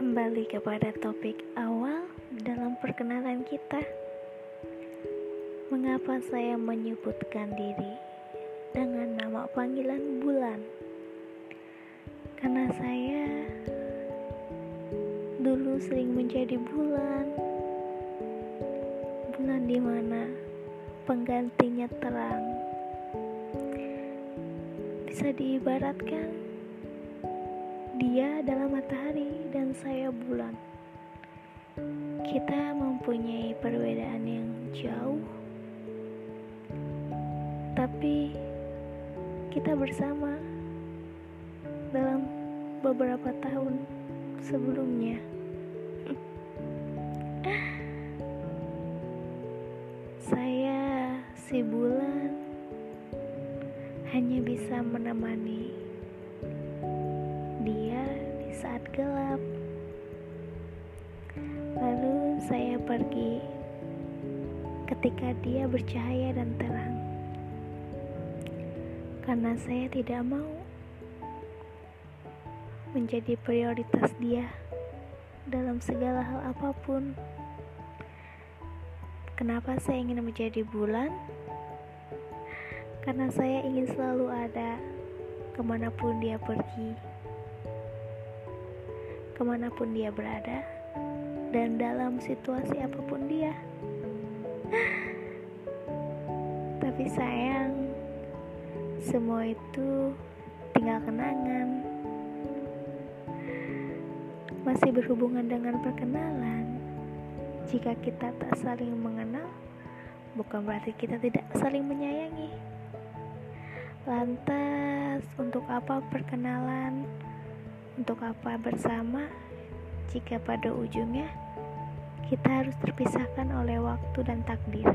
kembali kepada topik awal dalam perkenalan kita. Mengapa saya menyebutkan diri dengan nama panggilan bulan? Karena saya dulu sering menjadi bulan. Bulan di mana penggantinya terang. Bisa diibaratkan dia adalah matahari dan saya bulan. Kita mempunyai perbedaan yang jauh, tapi kita bersama dalam beberapa tahun sebelumnya. saya si bulan hanya bisa menemani saat gelap. Lalu saya pergi ketika dia bercahaya dan terang. Karena saya tidak mau menjadi prioritas dia dalam segala hal apa pun. Kenapa saya ingin menjadi bulan? Karena saya ingin selalu ada ke mana pun dia pergi ke mana pun dia berada dan dalam situasi apa pun dia. Tapi sayang, semua itu tinggal kenangan. Masih berhubungan dengan perkenalan. Jika kita tak saling mengenal, bukan berarti kita tidak saling menyayangi. Lantas, untuk apa perkenalan? Untuk apa bersama jika pada ujungnya kita harus terpisahkan oleh waktu dan takdir?